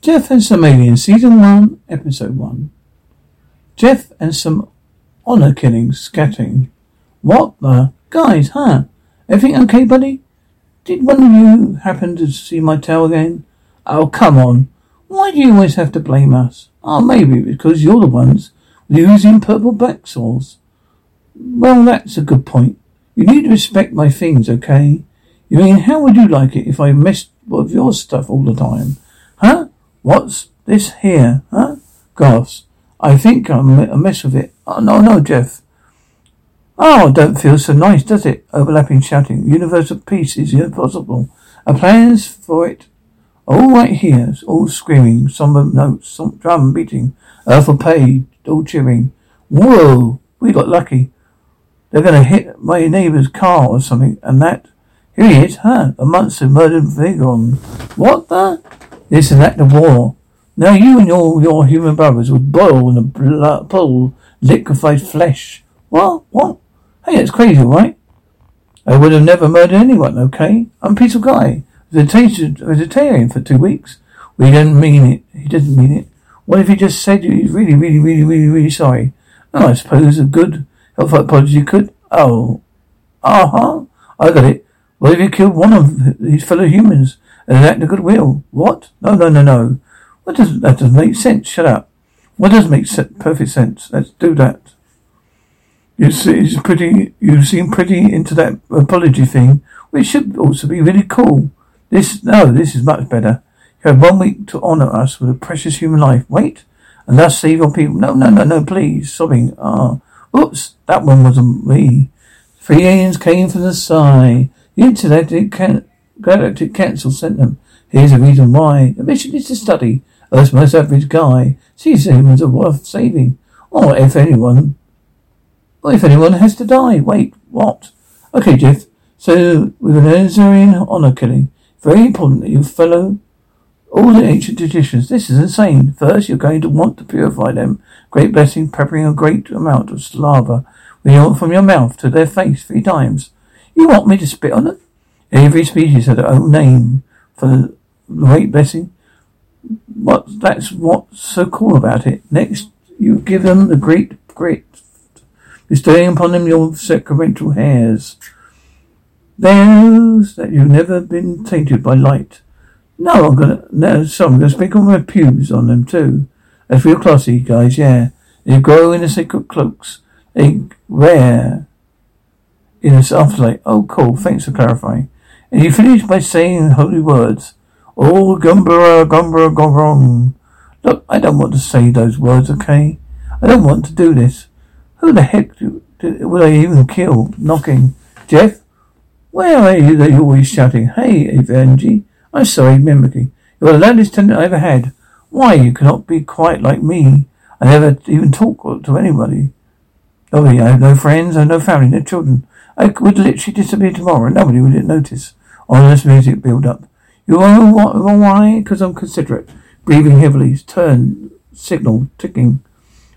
Jeff and some aliens, season one, episode one. Jeff and some honor killings scattering. What the? Guys, huh? Everything okay, buddy? Did one of you happen to see my tail again? Oh, come on. Why do you always have to blame us? Oh, maybe because you're the ones using purple back sores. Well, that's a good point. You need to respect my things, okay? You mean, how would you like it if I messed with your stuff all the time? Huh? What's this here? Huh? Goss. I think I'm a mess with it. Oh, no, no, Jeff. Oh, don't feel so nice, does it? Overlapping shouting. Universal peace is impossible. A plans for it all right here, all screaming, somber notes, some drum beating, earth will pay, all cheering. Whoa, we got lucky. They're gonna hit my neighbor's car or something, and that. Here he is, huh? A monster murdered Vagon. What the? This is an act of war. Now you and all your human brothers would boil in a blood, pool liquefied flesh. What? What? Hey, that's crazy, right? I would have never murdered anyone, okay? I'm a peaceful guy. Vegetarian for two weeks. Well, he didn't mean it. He didn't mean it. What if he just said he's really, really, really, really, really sorry? Oh, I suppose a good, helpful apology could. Oh. Uh-huh. I got it. What if you killed one of his fellow humans an act of goodwill? What? No, no, no, no. What does that doesn't make sense? Shut up. What does make perfect sense? Let's do that. You see, pretty. You seem pretty into that apology thing, which should also be really cool. This no, this is much better. You have one week to honour us with a precious human life. Wait, and thus save your people. No, no, no, no, please. Sobbing. Ah, oops, that one wasn't me. Three aliens came from the sky. The intergalactic, can- galactic council sent them. Here's the reason why. The mission is to study Earth's most average guy. See if humans are worth saving. Or if anyone what if anyone has to die? Wait, what? Okay, Jeff. So, with an Azarian honor killing, very important that you follow all the ancient traditions. This is insane. First, you're going to want to purify them. Great blessing, preparing a great amount of lava from your mouth to their face three times. You want me to spit on them? Every species has their own name for the great blessing. What? That's what's so cool about it. Next, you give them the great grit bestowing upon them your sacramental hairs. Those that you've never been tainted by light. No, I'm gonna, no, so I'm gonna sprinkle my pews on them too. That's real classy, guys, yeah. They grow in the sacred cloaks. They wear in the afterlight. Oh, cool. Thanks for clarifying. And you finish by saying holy words. Oh, gumbara, gumbara, gombrong. Look, I don't want to say those words, okay? I don't want to do this. Who the heck do, do, would I even kill? Knocking. Jeff? Where are you that you're always shouting? Hey, Evangie. I'm sorry, mimicking. You're the loudest tenant I ever had. Why, you cannot be quite like me. I never even talk to anybody. Oh, I have no friends, I have no family, no children. I would literally disappear tomorrow and nobody would notice. Honest music build up. You know why? Because I'm considerate. Breathing heavily. Turn. Signal. Ticking.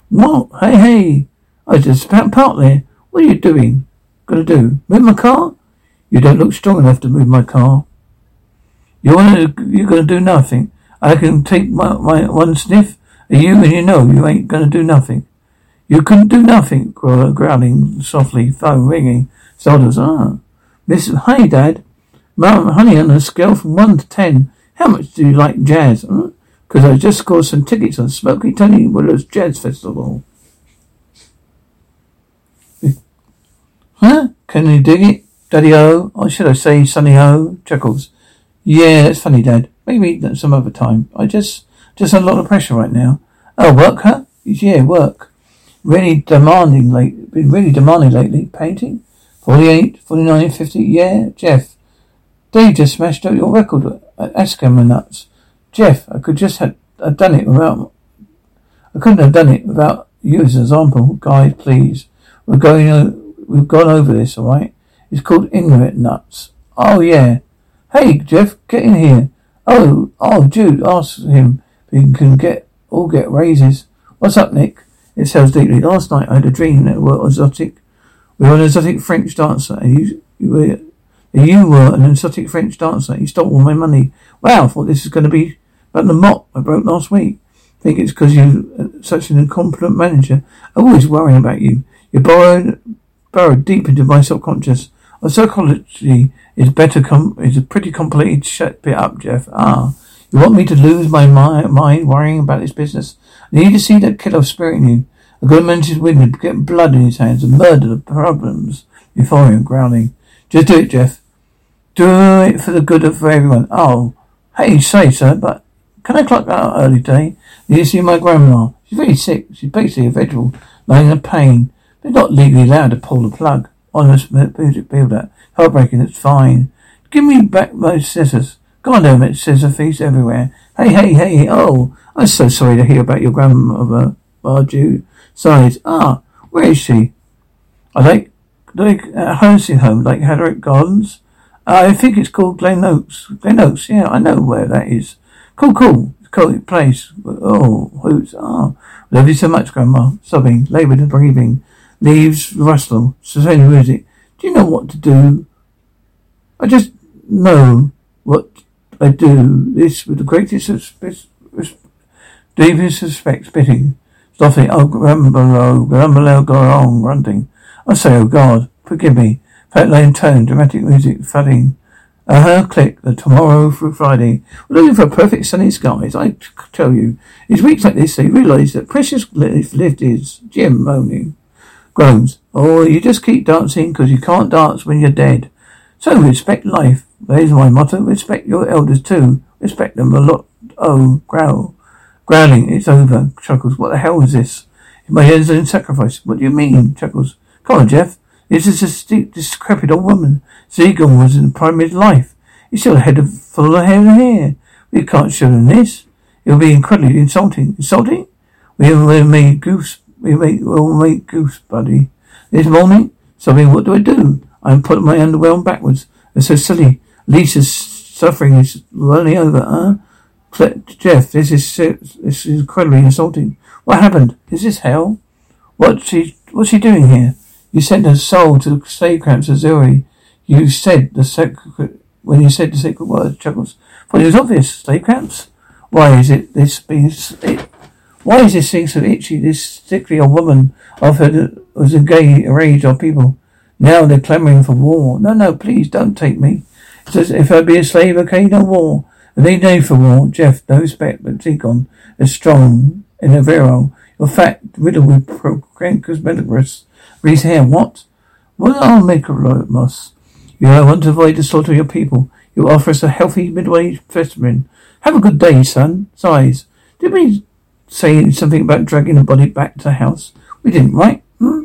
What? Hey, hey. I just parked there. What are you doing? Gonna do? Move my car? You don't look strong enough to move my car. You wanna, you're gonna do nothing. I can take my, my one sniff of you and you know you ain't gonna do nothing. You couldn't do nothing, growling softly, phone ringing. Solders, ah. Miss, hey, Dad. Mum, honey, on a scale from one to ten, how much do you like jazz? Hmm? Because I just scored some tickets on Smoky Tony Willer's Jazz Festival. Huh? Can you dig it? Daddy O? Or should I say Sonny O? Chuckles. Yeah, that's funny, Dad. Maybe some other time. I just, just a lot of pressure right now. Oh, work, huh? Yeah, work. Really demanding late, been really demanding lately. Painting? 48, 49, 50. Yeah, Jeff. Dave just smashed up your record at Eskimo Nuts. Jeff, I could just have, have done it without, I couldn't have done it without you as an example. Guys, please. We're going, We've gone over this, all right? It's called Ignorant Nuts. Oh, yeah. Hey, Jeff, get in here. Oh, oh, Jude, ask him if he can get all get raises. What's up, Nick? It sounds deeply. Last night I had a dream that we were exotic. We were an exotic French dancer, and you, you were you were an exotic French dancer. You stole all my money. Wow, I thought this was going to be About the mop I broke last week. Think it's because you're uh, such an incompetent manager. I'm always worrying about you. You're borrowed, burrowed deep into my subconscious. Our psychology is better com- is a pretty complicated shut bit up, Jeff. Ah. You want me to lose my mind worrying about this business? I need to see that killer spirit in you. A good man's wind get blood in his hands and murder the problems before him, growling. Just do it, Jeff. Do it for the good of everyone. Oh, hey, say, sir, but can I clock out early today? To see my grandma. She's very sick. She's basically a vegetable, lying in pain. They're not legally allowed to pull the plug. Honest, build that. Heartbreaking, it's fine. Give me back my scissors. God damn it, scissor feast everywhere. Hey, hey, hey, oh, I'm so sorry to hear about your grandmother, Marju. Sighs. Ah, where is she? I like, like, a nursing home, like Haddock Gardens. Uh, I think it's called Glen Oaks. Glen Oaks, yeah, I know where that is. Cool, cool. It's cool place. Oh, hoots. Ah, love you so much, Grandma. Sobbing, laboured and breathing. Leaves rustle. Suspended music. Do you know what to do? I just know what I do. This with the greatest respect. Deepest respect, spitting. Stopping. Oh, Grumble, Grumble, go on, grunting. I say, oh God, forgive me. Fat lane tone, dramatic music, thudding. Uh-huh, click. The tomorrow through Friday. We're looking for perfect sunny skies. I tell you, it's weeks like this they realise that precious life lived is Jim moaning. Groans. Oh, you just keep dancing because you can't dance when you're dead. So respect life. There's my motto. Respect your elders too. Respect them a lot. Oh, growl. Growling. It's over. Chuckles. What the hell is this? My head's own sacrifice. What do you mean? Chuckles. Come on, Jeff. This is a steep, decrepit old woman. Zegan was in the prime of life. He's still a head of full of hair hair. We can't show him this. It'll be incredibly insulting. Insulting? We will make goose. We make, we'll make goose, buddy. This morning, something. What do I do? I'm putting my underwear on backwards. It's so silly. Lisa's suffering is running over, huh? Jeff, this is this is incredibly insulting. What happened? Is this hell? What's she what's she doing here? You sent her soul to the slave camps of Zuri. You said the secret when you said the secret word, Chuckles. Well, it was obvious. Slave camps. Why is it this being? It, why is this thing so itchy? This sickly old woman offered was engaged, enraged on people. Now they're clamoring for war. No, no, please don't take me. Says if I be a slave, okay, no war. And they need for war. Jeff, no respect, but Zegon is strong in a virile. You're fat, riddled with procranchus Reese hair, what? What are Micromos? You want to avoid the slaughter of your people. You offer us a healthy mid-aged specimen. Have a good day, son. Sighs. Did we say something about dragging the body back to the house? We didn't, right? Hmm?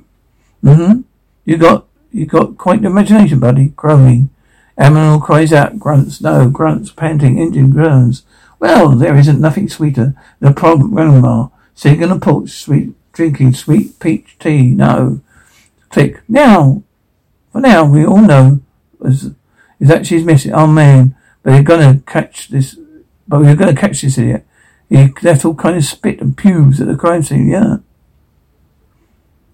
Mm-hmm. You got you got quite the imagination, buddy. Groaning. Aminal cries out, grunts, no, grunts, panting, engine groans. Well, there isn't nothing sweeter than a problem, grandma. Sitting on a porch, sweet, drinking sweet peach tea. No. Click. Now, for now, we all know is, is that she's missing. Oh man, but you're gonna catch this. But we're gonna catch this idiot. He left all kind of spit and pubes at the crime scene. Yeah.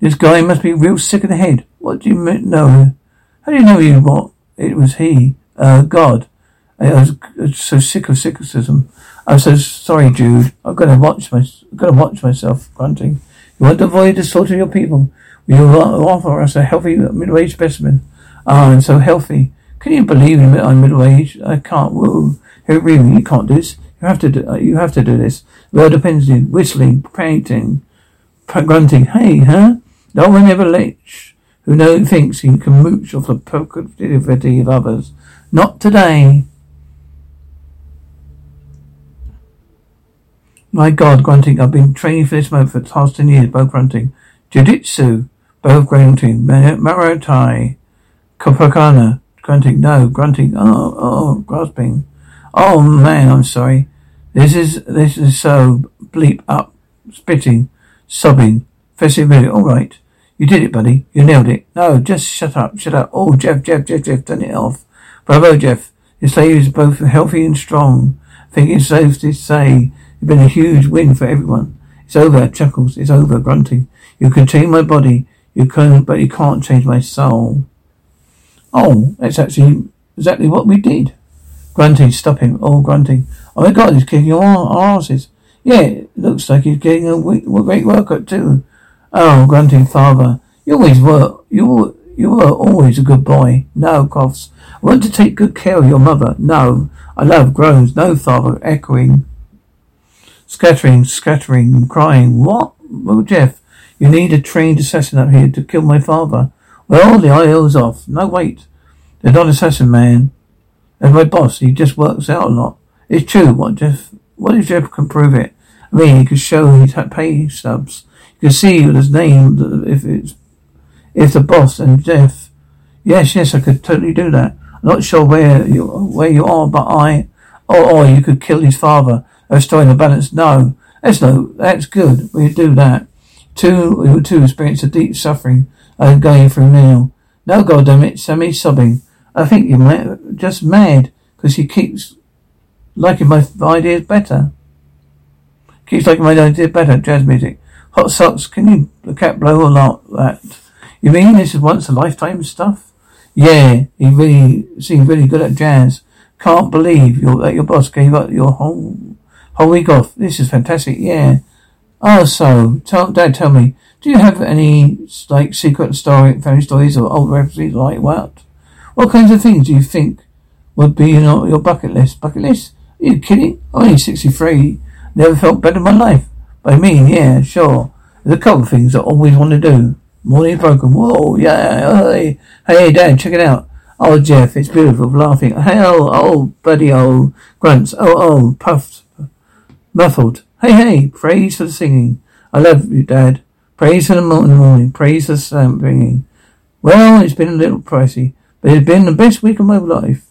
This guy must be real sick in the head. What do you know? How do you know you what? It was he. Uh, God. I was so sick of cynicism. I'm so sorry, Jude. I've got to watch my, I've got to watch myself grunting. You want to avoid the slaughter of your people? You offer us a healthy middle-aged specimen? Ah, I'm so healthy. Can you believe me? I'm middle-aged? I can't. Whoa. Hey, really, you can't do this. You have to do, uh, you have to do this. Well, depends on whistling, painting, grunting. Hey, huh? No one ever lets who know thinks he can mooch off the proclivity of others. Not today. My God, grunting. I've been training for this moment for the past ten years, both grunting. Jiu-jitsu. Both grunting. Marotai. Kopakana. Grunting. No. Grunting. Oh, oh, grasping. Oh man, I'm sorry. This is, this is so bleep up. Spitting. Sobbing. Festive really, All right. You did it, buddy. You nailed it. No, just shut up. Shut up. Oh, Jeff, Jeff, Jeff, Jeff, turn it off. Bravo, Jeff. Your slave is both healthy and strong. I think it's safe to say it's been a huge win for everyone. It's over. Chuckles. It's over. Grunting. You change my body. You can, but you can't change my soul. Oh, that's actually exactly what we did. Grunting, stop him. Oh, grunting. Oh my god, he's kicking our asses. Yeah, looks like he's getting a great workout too. Oh, grunting father. You always were, you were, you were always a good boy. No, coughs. I want to take good care of your mother. No. I love groans. No, father. Echoing. Scattering, scattering, crying. What? Well, Jeff, you need a trained assassin up here to kill my father. Well, the IO's off. No, wait. They're not assassin, man. That's my boss. He just works out a lot. It's true. What Jeff? What if Jeff can prove it? I mean, he could show his pay stubs. You can see his name if it's if the boss and Jeff. Yes, yes, I could totally do that. I'm not sure where you where you are, but I. Oh, oh, you could kill his father. Restoring the balance. No, that's no. That's good. We do that. Two, we two experience a deep suffering I'm going through now. No, goddamn it, Sammy sobbing. I think you're just mad because he keeps liking my ideas better. Keeps liking my ideas better. Jazz music. Hot socks. Can you the cat blow a lot that? You mean this is once a lifetime stuff? Yeah, he really seems really good at jazz. Can't believe your that your boss gave up your whole whole week off. This is fantastic. Yeah. Oh, so tell Dad, tell me, do you have any like secret story, family stories, or old references like what? What kinds of things do you think would be in your bucket list? Bucket list? Are you kidding? I'm only 63. Never felt better in my life. But I mean, yeah, sure. There's a couple of things I always want to do. Morning broken. Whoa, yeah, hey, hey, Dad, check it out. Oh, Jeff, it's beautiful. Laughing. Hey, oh, oh, buddy, oh, grunts. Oh, oh, puffed, muffled. Hey, hey, praise for the singing. I love you, Dad. Praise for the morning, morning. Praise for the sun bringing. Well, it's been a little pricey, but it's been the best week of my life.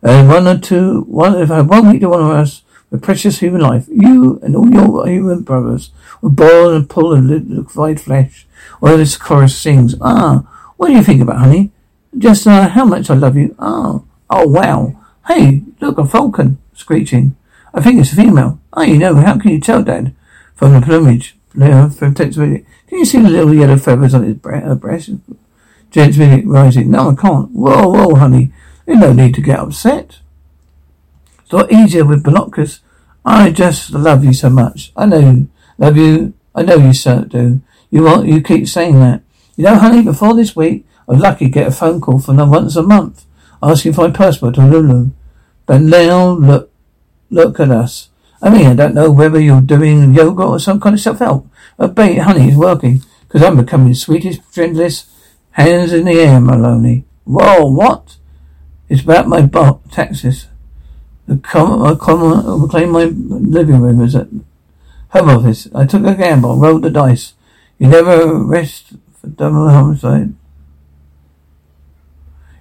And one or two, one, if I had one week to one of us, with precious human life, you and all your human brothers would boil and pull and liquefied flesh, while this chorus sings. Ah, what do you think about honey? Just uh, how much I love you. Oh, oh wow. Hey, look, a falcon screeching. I think it's a female. Oh, you know, how can you tell, Dad? From the plumage. From text Can you see the little yellow feathers on his bre- uh, breast? Gents rising. No, I can't. Whoa, whoa, honey. There's no need to get upset. It's a lot easier with binoculars. I just love you so much. I know, love you. I know you so do. You want, you keep saying that. You know, honey, before this week, I was lucky to get a phone call from them once a month, asking for my passport to Lulu. But now, look, look at us. I mean, I don't know whether you're doing yoga or some kind of self-help. But bait, honey, it's working. Because I'm becoming sweetest, gentlest, hands in the air, Maloney. Whoa, what? It's about my bot, taxes. The I claim my living room as a home office. I took a gamble, rolled the dice. You never rest for double homicide.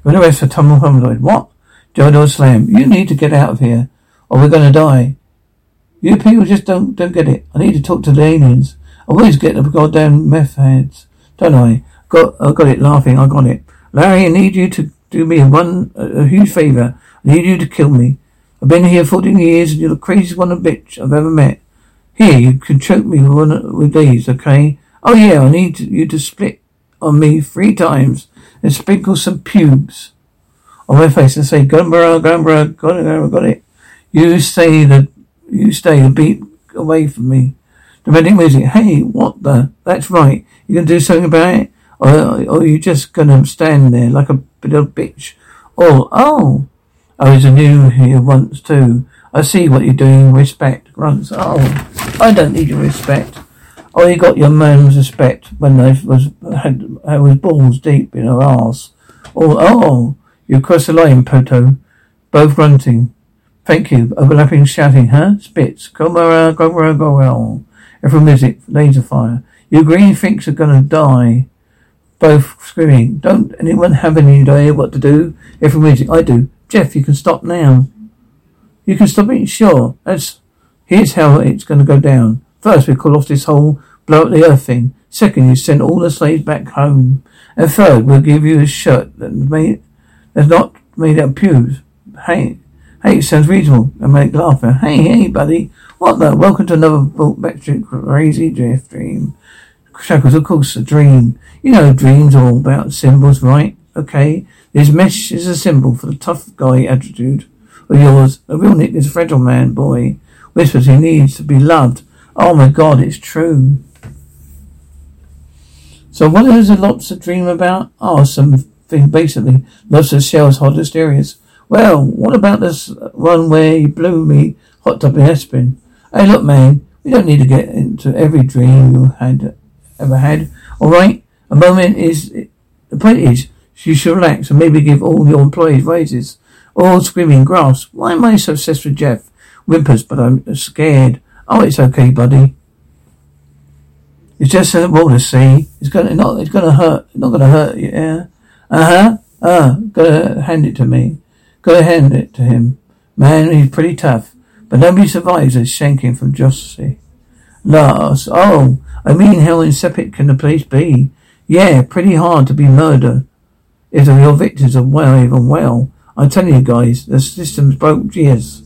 You never rest for double homicide. What? Joe slam. You need to get out of here, or we're gonna die. You people just don't don't get it. I need to talk to the aliens. I always get the goddamn meth heads, don't I? Got I got it laughing. I got it. Larry, I need you to do me one a, a huge favor. I need you to kill me. I've been here 14 years and you're the craziest one of bitch I've ever met. Here, you can choke me with, one, with these, okay? Oh yeah, I need you to split on me three times and sprinkle some pubes on my face and say, Gumbara, Gumbara, got it, got it. You stay the, you stay the beat away from me. Dramatic music. Hey, what the? That's right. You gonna do something about it? Or, or you just gonna stand there like a little bitch? Or, oh, I was a new here once too. I see what you're doing. Respect. Grunts. Oh, I don't need your respect. Oh, you got your man's respect when I was had I was balls deep in her arse. Oh, oh, you crossed the line, Poto. Both grunting. Thank you. Overlapping shouting, huh? Spits. Go go go go well. Every music, laser fire. You green thinks are gonna die. Both screaming. Don't anyone have any idea what to do? Every music, I do. Jeff, you can stop now. You can stop it? Sure. That's, here's how it's to go down. First, we call off this whole blow up the earth thing. Second, you send all the slaves back home. And third, we'll give you a shirt that made, that's not made out of pews. Hey, hey, sounds reasonable. I make laughter. Hey, hey, buddy. What the? Welcome to another Backstreet Crazy Drift Dream. Shackles, of course, a dream. You know, dreams are all about symbols, right? Okay. This mesh is a symbol for the tough guy attitude. of yours. A real Nick is a fragile man, boy. Whispers he needs to be loved. Oh my god, it's true. So what is a lobster dream about? Oh, something basically. Lobster shells hottest areas. Well, what about this one where you blew me hot up in Aspen? Hey, look, man, we don't need to get into every dream you had ever had. All right, a moment is the point is you should relax and maybe give all your employees raises. All screaming grass. Why am I so obsessed with Jeff? Whimpers, but I'm scared. Oh, it's okay, buddy. It's just a water, see? It's gonna not. It's gonna hurt. It's not gonna hurt you. Yeah. Uh huh. Uh. Gotta hand it to me. Gotta hand it to him. Man, he's pretty tough, but nobody survives a shanking from Jossie. Lars. Oh, I mean, how insipid can the police be? Yeah, pretty hard to be murder. If the real victims are well, even well. I'm telling you guys, the system's broke. Yes.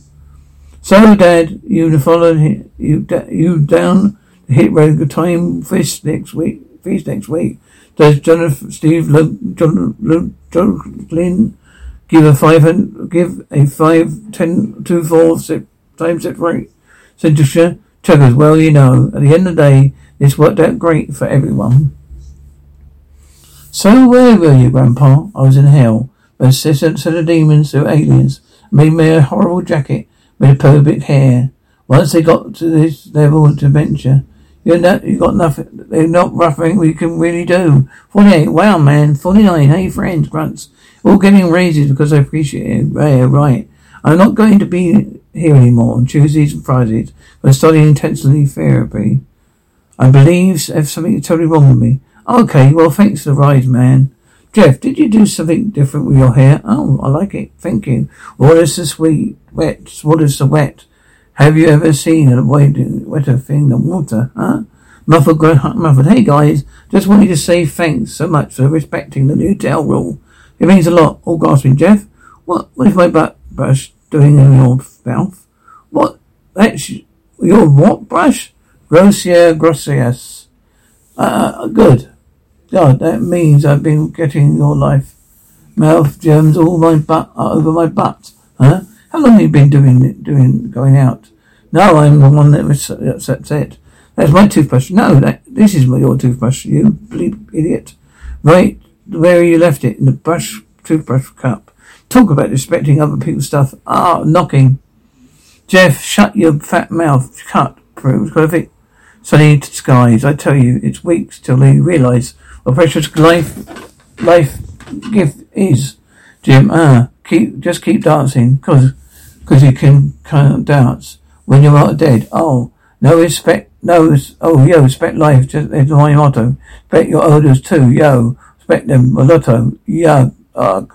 So, Dad, you followed him, you you down the hit road time fish next week. Feast next week. Does Jonathan Steve Luke, John Luke, John Lynn give a five and give a five ten two four six times six rate? Centrifuge uh, Chuggers. Well, you know, at the end of the day, this worked out great for everyone. So where were you, Grandpa? I was in hell. But instead of demons, they were aliens. Made me a horrible jacket with pubic hair. Once they got to this level of adventure, you not, you got nothing. They're not roughing we can really do. Forty-eight. Wow, man. Forty-nine. Hey, friends, grunts. All getting raises because I appreciate it. Yeah, right. I'm not going to be here anymore on Tuesdays and Fridays. I'm studying intensely therapy. I believe there's something totally wrong with me. Okay, well, thanks for the ride, man. Jeff, did you do something different with your hair? Oh, I like it. Thank you. What is the sweet wet? What is the wet? Have you ever seen a wetter thing than water, huh? Muffled, muffled. Hey guys, just wanted to say thanks so much for respecting the new tail rule. It means a lot. All gasping, Jeff. What? What is my butt brush doing in your mouth? What? That's your what brush? Grossier, grossius. Uh, good. God, that means I've been getting your life. Mouth germs all my butt uh, over my butt. Huh? How long have you been doing doing going out? No, I'm the one that was it. That's my toothbrush. No, that this is your toothbrush. You bleep idiot. Right where you left it in the brush toothbrush cup. Talk about respecting other people's stuff. Ah, knocking. Jeff, shut your fat mouth. Cut. Proves perfect. Sunny skies. I tell you, it's weeks till they realise what precious life, life gift is. Jim, ah, keep, just keep dancing, cause, cause you can count dance when you're not dead. Oh, no respect, no, oh, yo, respect life, just, it's my motto. Respect your elders too, yo. Respect them, a lotto, yo, ugh.